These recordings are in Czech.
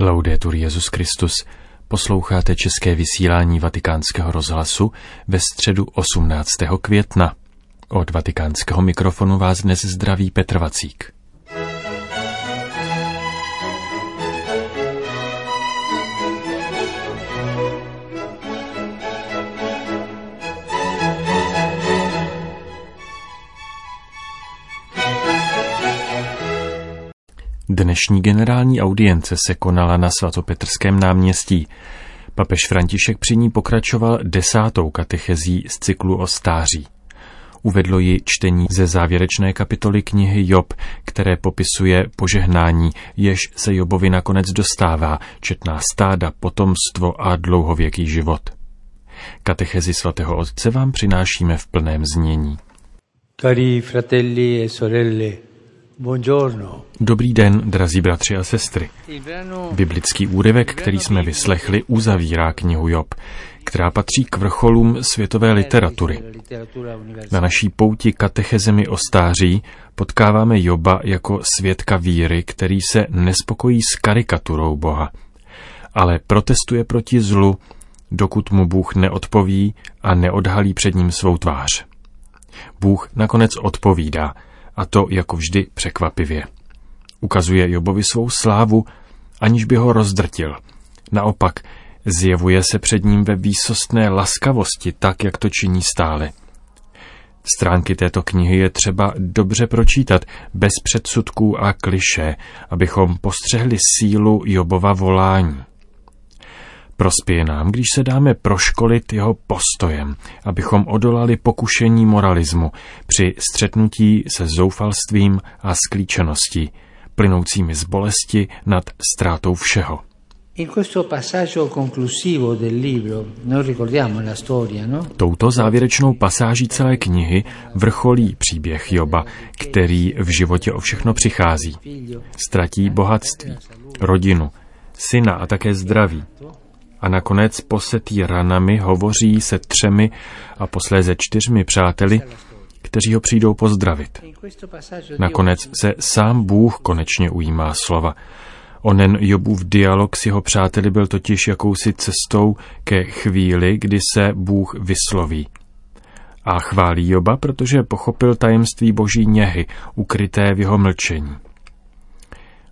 Laudetur Jezus Christus. Posloucháte české vysílání Vatikánského rozhlasu ve středu 18. května. Od vatikánského mikrofonu vás dnes zdraví Petr Vacík. Dnešní generální audience se konala na svatopetrském náměstí. Papež František při ní pokračoval desátou katechezí z cyklu o stáří. Uvedlo ji čtení ze závěrečné kapitoly knihy Job, které popisuje požehnání, jež se Jobovi nakonec dostává, četná stáda, potomstvo a dlouhověký život. Katechezi svatého otce vám přinášíme v plném znění. Cari fratelli e sorelle. Dobrý den, drazí bratři a sestry. Biblický úryvek, který jsme vyslechli, uzavírá knihu Job, která patří k vrcholům světové literatury. Na naší pouti katechezemi o stáří potkáváme Joba jako svědka víry, který se nespokojí s karikaturou Boha, ale protestuje proti zlu, dokud mu Bůh neodpoví a neodhalí před ním svou tvář. Bůh nakonec odpovídá, a to jako vždy překvapivě. Ukazuje Jobovi svou slávu, aniž by ho rozdrtil. Naopak, zjevuje se před ním ve výsostné laskavosti, tak, jak to činí stále. Stránky této knihy je třeba dobře pročítat, bez předsudků a kliše, abychom postřehli sílu Jobova volání. Prospěje nám, když se dáme proškolit jeho postojem, abychom odolali pokušení moralismu při střetnutí se zoufalstvím a sklíčeností, plynoucími z bolesti nad ztrátou všeho. In questo passaggio conclusivo del libro, noi ricordiamo la storia, no? Touto závěrečnou pasáží celé knihy vrcholí příběh Joba, který v životě o všechno přichází. Ztratí bohatství, rodinu, syna a také zdraví. A nakonec posetý ranami hovoří se třemi a posléze čtyřmi přáteli, kteří ho přijdou pozdravit. Nakonec se sám Bůh konečně ujímá slova. Onen Jobův dialog s jeho přáteli byl totiž jakousi cestou ke chvíli, kdy se Bůh vysloví. A chválí Joba, protože pochopil tajemství boží něhy, ukryté v jeho mlčení.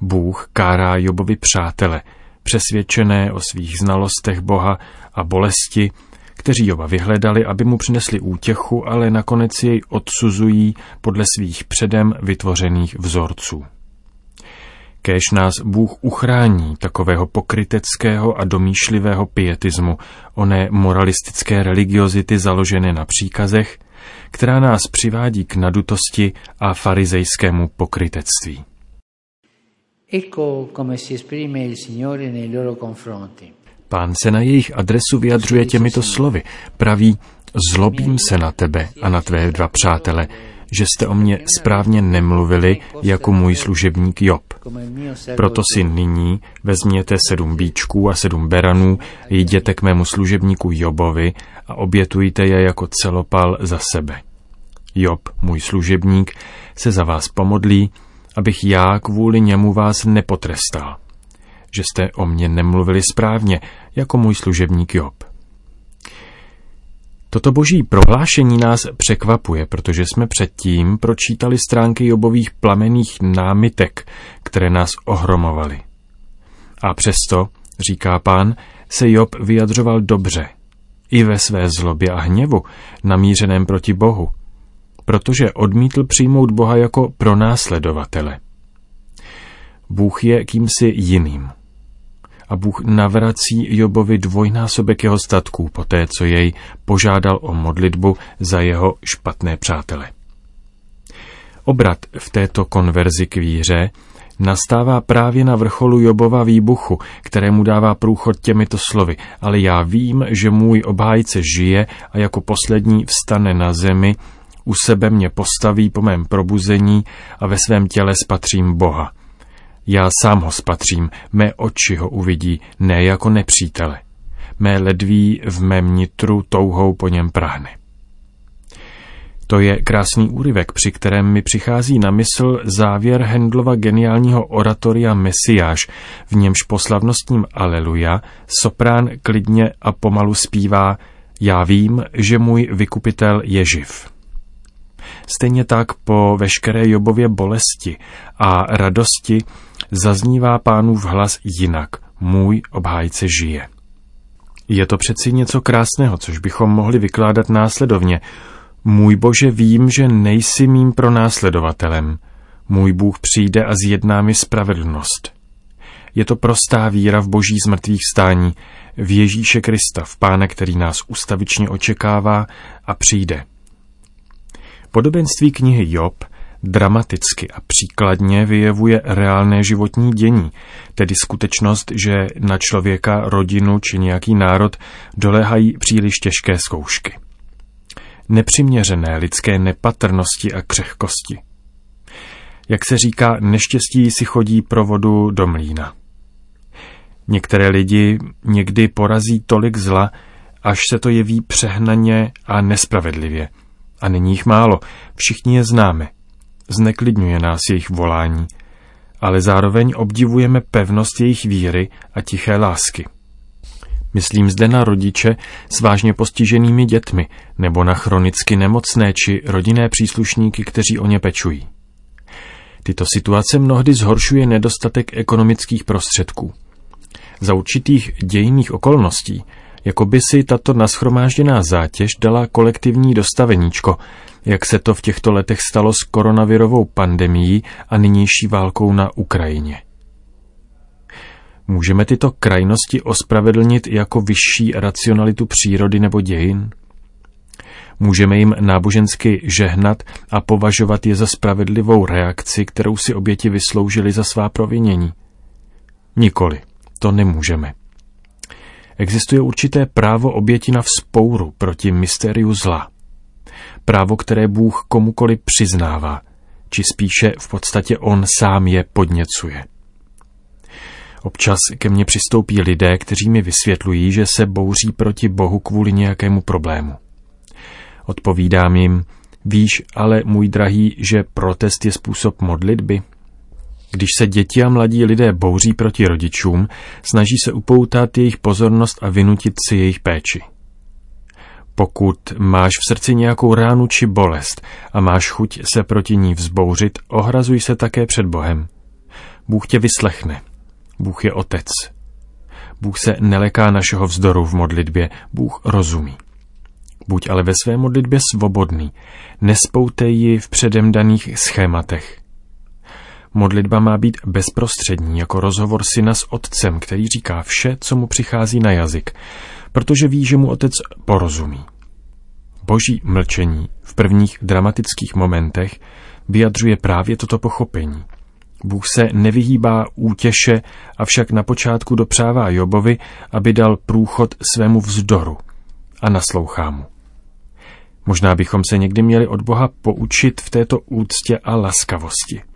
Bůh kárá Jobovi přátele, přesvědčené o svých znalostech Boha a bolesti, kteří Joba vyhledali, aby mu přinesli útěchu, ale nakonec jej odsuzují podle svých předem vytvořených vzorců. Kéž nás Bůh uchrání takového pokryteckého a domýšlivého pietismu, oné moralistické religiozity založené na příkazech, která nás přivádí k nadutosti a farizejskému pokrytectví. Ecco come si esprime il Signore nei loro confronti. Pán se na jejich adresu vyjadřuje těmito slovy. Praví, zlobím se na tebe a na tvé dva přátele, že jste o mě správně nemluvili jako můj služebník Job. Proto si nyní vezměte sedm bíčků a sedm beranů, jděte k mému služebníku Jobovi a obětujte je jako celopal za sebe. Job, můj služebník, se za vás pomodlí, abych já kvůli němu vás nepotrestal. Že jste o mě nemluvili správně, jako můj služebník Job. Toto boží prohlášení nás překvapuje, protože jsme předtím pročítali stránky Jobových plamených námitek, které nás ohromovaly. A přesto, říká pán, se Job vyjadřoval dobře, i ve své zlobě a hněvu, namířeném proti Bohu, protože odmítl přijmout Boha jako pronásledovatele. Bůh je kýmsi jiným a Bůh navrací Jobovi dvojnásobek jeho statků poté, co jej požádal o modlitbu za jeho špatné přátele. Obrat v této konverzi k víře nastává právě na vrcholu Jobova výbuchu, kterému dává průchod těmito slovy, ale já vím, že můj obhájce žije a jako poslední vstane na zemi, u sebe mě postaví po mém probuzení a ve svém těle spatřím Boha – já sám ho spatřím, mé oči ho uvidí, ne jako nepřítele. Mé ledví v mém nitru touhou po něm prahne. To je krásný úryvek, při kterém mi přichází na mysl závěr Hendlova geniálního oratoria Mesiáš, v němž po slavnostním Aleluja soprán klidně a pomalu zpívá Já vím, že můj vykupitel je živ. Stejně tak po veškeré Jobově bolesti a radosti zaznívá pánův hlas jinak. Můj obhájce žije. Je to přeci něco krásného, což bychom mohli vykládat následovně. Můj Bože, vím, že nejsi mým pronásledovatelem. Můj Bůh přijde a zjedná mi spravedlnost. Je to prostá víra v boží zmrtvých stání, v Ježíše Krista, v Pána, který nás ustavičně očekává a přijde. Podobenství knihy Job dramaticky a příkladně vyjevuje reálné životní dění, tedy skutečnost, že na člověka, rodinu či nějaký národ dolehají příliš těžké zkoušky. Nepřiměřené lidské nepatrnosti a křehkosti. Jak se říká, neštěstí si chodí pro vodu do mlína. Některé lidi někdy porazí tolik zla, až se to jeví přehnaně a nespravedlivě. A není jich málo, všichni je známe. Zneklidňuje nás jejich volání, ale zároveň obdivujeme pevnost jejich víry a tiché lásky. Myslím zde na rodiče s vážně postiženými dětmi nebo na chronicky nemocné či rodinné příslušníky, kteří o ně pečují. Tyto situace mnohdy zhoršuje nedostatek ekonomických prostředků. Za určitých dějinných okolností, jako by si tato naschromážděná zátěž dala kolektivní dostaveníčko, jak se to v těchto letech stalo s koronavirovou pandemií a nynější válkou na Ukrajině. Můžeme tyto krajnosti ospravedlnit jako vyšší racionalitu přírody nebo dějin? Můžeme jim nábožensky žehnat a považovat je za spravedlivou reakci, kterou si oběti vysloužili za svá provinění? Nikoli, to nemůžeme. Existuje určité právo oběti na vzpouru proti mystériu zla právo, které Bůh komukoli přiznává, či spíše v podstatě on sám je podněcuje. Občas ke mně přistoupí lidé, kteří mi vysvětlují, že se bouří proti Bohu kvůli nějakému problému. Odpovídám jim, víš ale, můj drahý, že protest je způsob modlitby? Když se děti a mladí lidé bouří proti rodičům, snaží se upoutat jejich pozornost a vynutit si jejich péči. Pokud máš v srdci nějakou ránu či bolest a máš chuť se proti ní vzbouřit, ohrazuj se také před Bohem. Bůh tě vyslechne. Bůh je otec. Bůh se neleká našeho vzdoru v modlitbě, Bůh rozumí. Buď ale ve své modlitbě svobodný, nespoutej ji v předem daných schématech. Modlitba má být bezprostřední, jako rozhovor syna s otcem, který říká vše, co mu přichází na jazyk, protože ví, že mu otec porozumí. Boží mlčení v prvních dramatických momentech vyjadřuje právě toto pochopení. Bůh se nevyhýbá útěše, avšak na počátku dopřává Jobovi, aby dal průchod svému vzdoru a naslouchá mu. Možná bychom se někdy měli od Boha poučit v této úctě a laskavosti.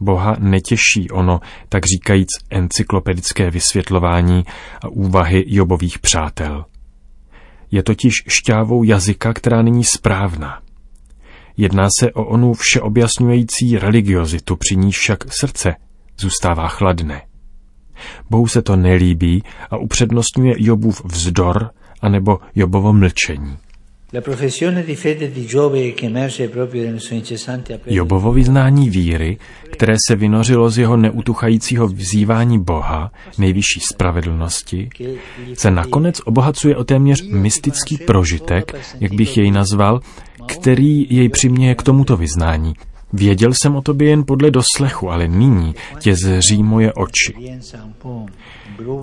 Boha netěší ono, tak říkajíc, encyklopedické vysvětlování a úvahy Jobových přátel. Je totiž šťávou jazyka, která není správná. Jedná se o onu všeobjasňující religiozitu, při níž však srdce zůstává chladné. Bohu se to nelíbí a upřednostňuje Jobův vzdor anebo Jobovo mlčení. Jobovo vyznání víry, které se vynořilo z jeho neutuchajícího vzývání Boha, nejvyšší spravedlnosti, se nakonec obohacuje o téměř mystický prožitek, jak bych jej nazval, který jej přiměje k tomuto vyznání. Věděl jsem o tobě jen podle doslechu, ale nyní tě zří moje oči.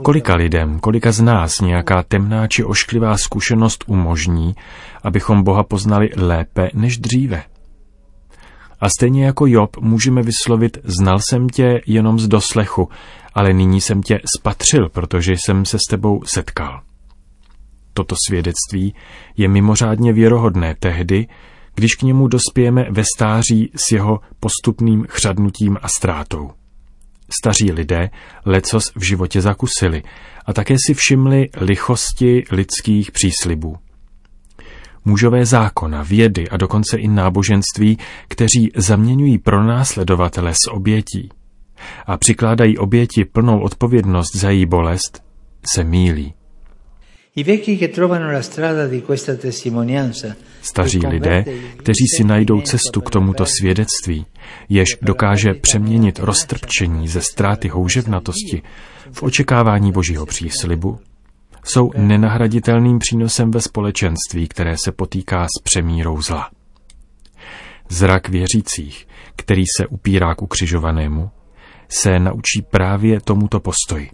Kolika lidem, kolika z nás nějaká temná či ošklivá zkušenost umožní, abychom Boha poznali lépe než dříve? A stejně jako Job můžeme vyslovit, znal jsem tě jenom z doslechu, ale nyní jsem tě spatřil, protože jsem se s tebou setkal. Toto svědectví je mimořádně věrohodné tehdy, když k němu dospějeme ve stáří s jeho postupným chřadnutím a ztrátou. Staří lidé lecos v životě zakusili a také si všimli lichosti lidských příslibů. mužové zákona, vědy a dokonce i náboženství, kteří zaměňují pronásledovatele s obětí a přikládají oběti plnou odpovědnost za její bolest, se mílí. Staří lidé, kteří si najdou cestu k tomuto svědectví, jež dokáže přeměnit roztrpčení ze ztráty houževnatosti v očekávání božího příslibu, jsou nenahraditelným přínosem ve společenství, které se potýká s přemírou zla. Zrak věřících, který se upírá k ukřižovanému, se naučí právě tomuto postoji.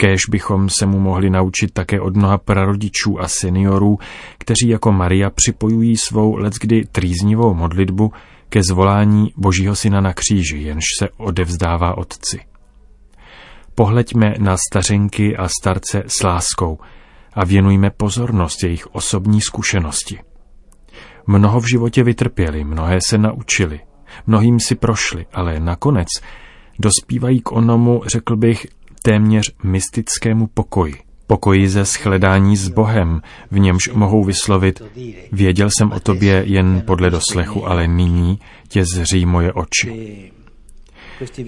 Kéž bychom se mu mohli naučit také od mnoha prarodičů a seniorů, kteří jako Maria připojují svou leckdy trýznivou modlitbu ke zvolání Božího syna na kříži, jenž se odevzdává Otci. Pohleďme na stařenky a starce s láskou a věnujme pozornost jejich osobní zkušenosti. Mnoho v životě vytrpěli, mnohé se naučili, mnohým si prošli, ale nakonec dospívají k onomu, řekl bych, téměř mystickému pokoji. Pokoji ze shledání s Bohem, v němž mohou vyslovit, věděl jsem o tobě jen podle doslechu, ale nyní tě zří moje oči.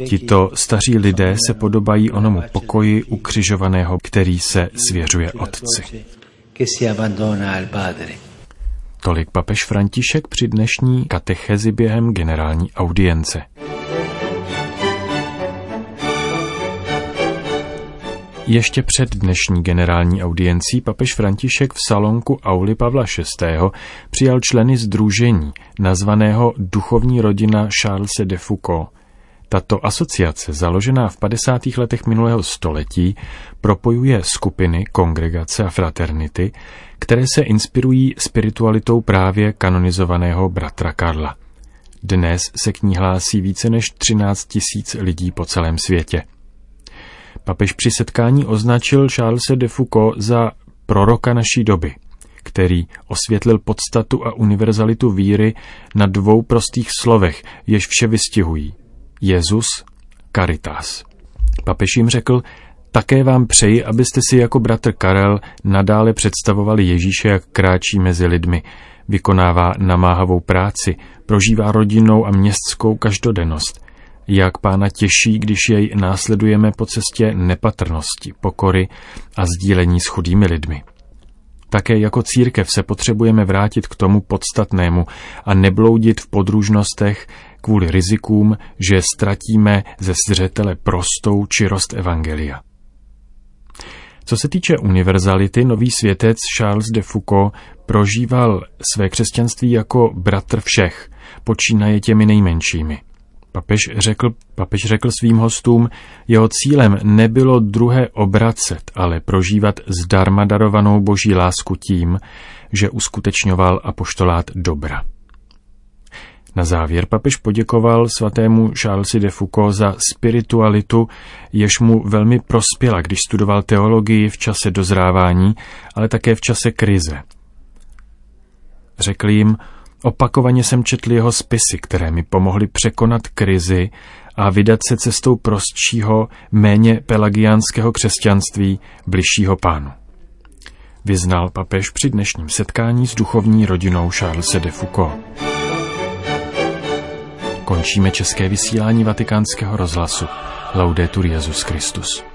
Tito staří lidé se podobají onomu pokoji ukřižovaného, který se svěřuje Otci. Tolik papež František při dnešní katechezi během generální audience. Ještě před dnešní generální audiencí papež František v salonku Auli Pavla VI. přijal členy združení nazvaného Duchovní rodina Charles de Foucault. Tato asociace, založená v 50. letech minulého století, propojuje skupiny, kongregace a fraternity, které se inspirují spiritualitou právě kanonizovaného bratra Karla. Dnes se k ní hlásí více než 13 tisíc lidí po celém světě. Papež při setkání označil Charlesa de Foucault za proroka naší doby, který osvětlil podstatu a univerzalitu víry na dvou prostých slovech, jež vše vystihují. Jezus, Caritas. Papež jim řekl, také vám přeji, abyste si jako bratr Karel nadále představovali Ježíše, jak kráčí mezi lidmi, vykonává namáhavou práci, prožívá rodinnou a městskou každodennost, jak pána těší, když jej následujeme po cestě nepatrnosti, pokory a sdílení s chudými lidmi. Také jako církev se potřebujeme vrátit k tomu podstatnému a nebloudit v podružnostech kvůli rizikům, že ztratíme ze zřetele prostou čirost Evangelia. Co se týče univerzality, nový světec Charles de Foucault prožíval své křesťanství jako bratr všech, počínaje těmi nejmenšími – Papež řekl, papež řekl svým hostům, jeho cílem nebylo druhé obracet, ale prožívat zdarma darovanou boží lásku tím, že uskutečňoval apoštolát dobra. Na závěr papež poděkoval svatému Charlesi de Foucault za spiritualitu, jež mu velmi prospěla, když studoval teologii v čase dozrávání, ale také v čase krize. Řekl jim, Opakovaně jsem četl jeho spisy, které mi pomohly překonat krizi a vydat se cestou prostšího, méně pelagiánského křesťanství bližšího pánu. Vyznal papež při dnešním setkání s duchovní rodinou Charlesa de Foucault. Končíme české vysílání vatikánského rozhlasu. Laudetur Jezus Christus.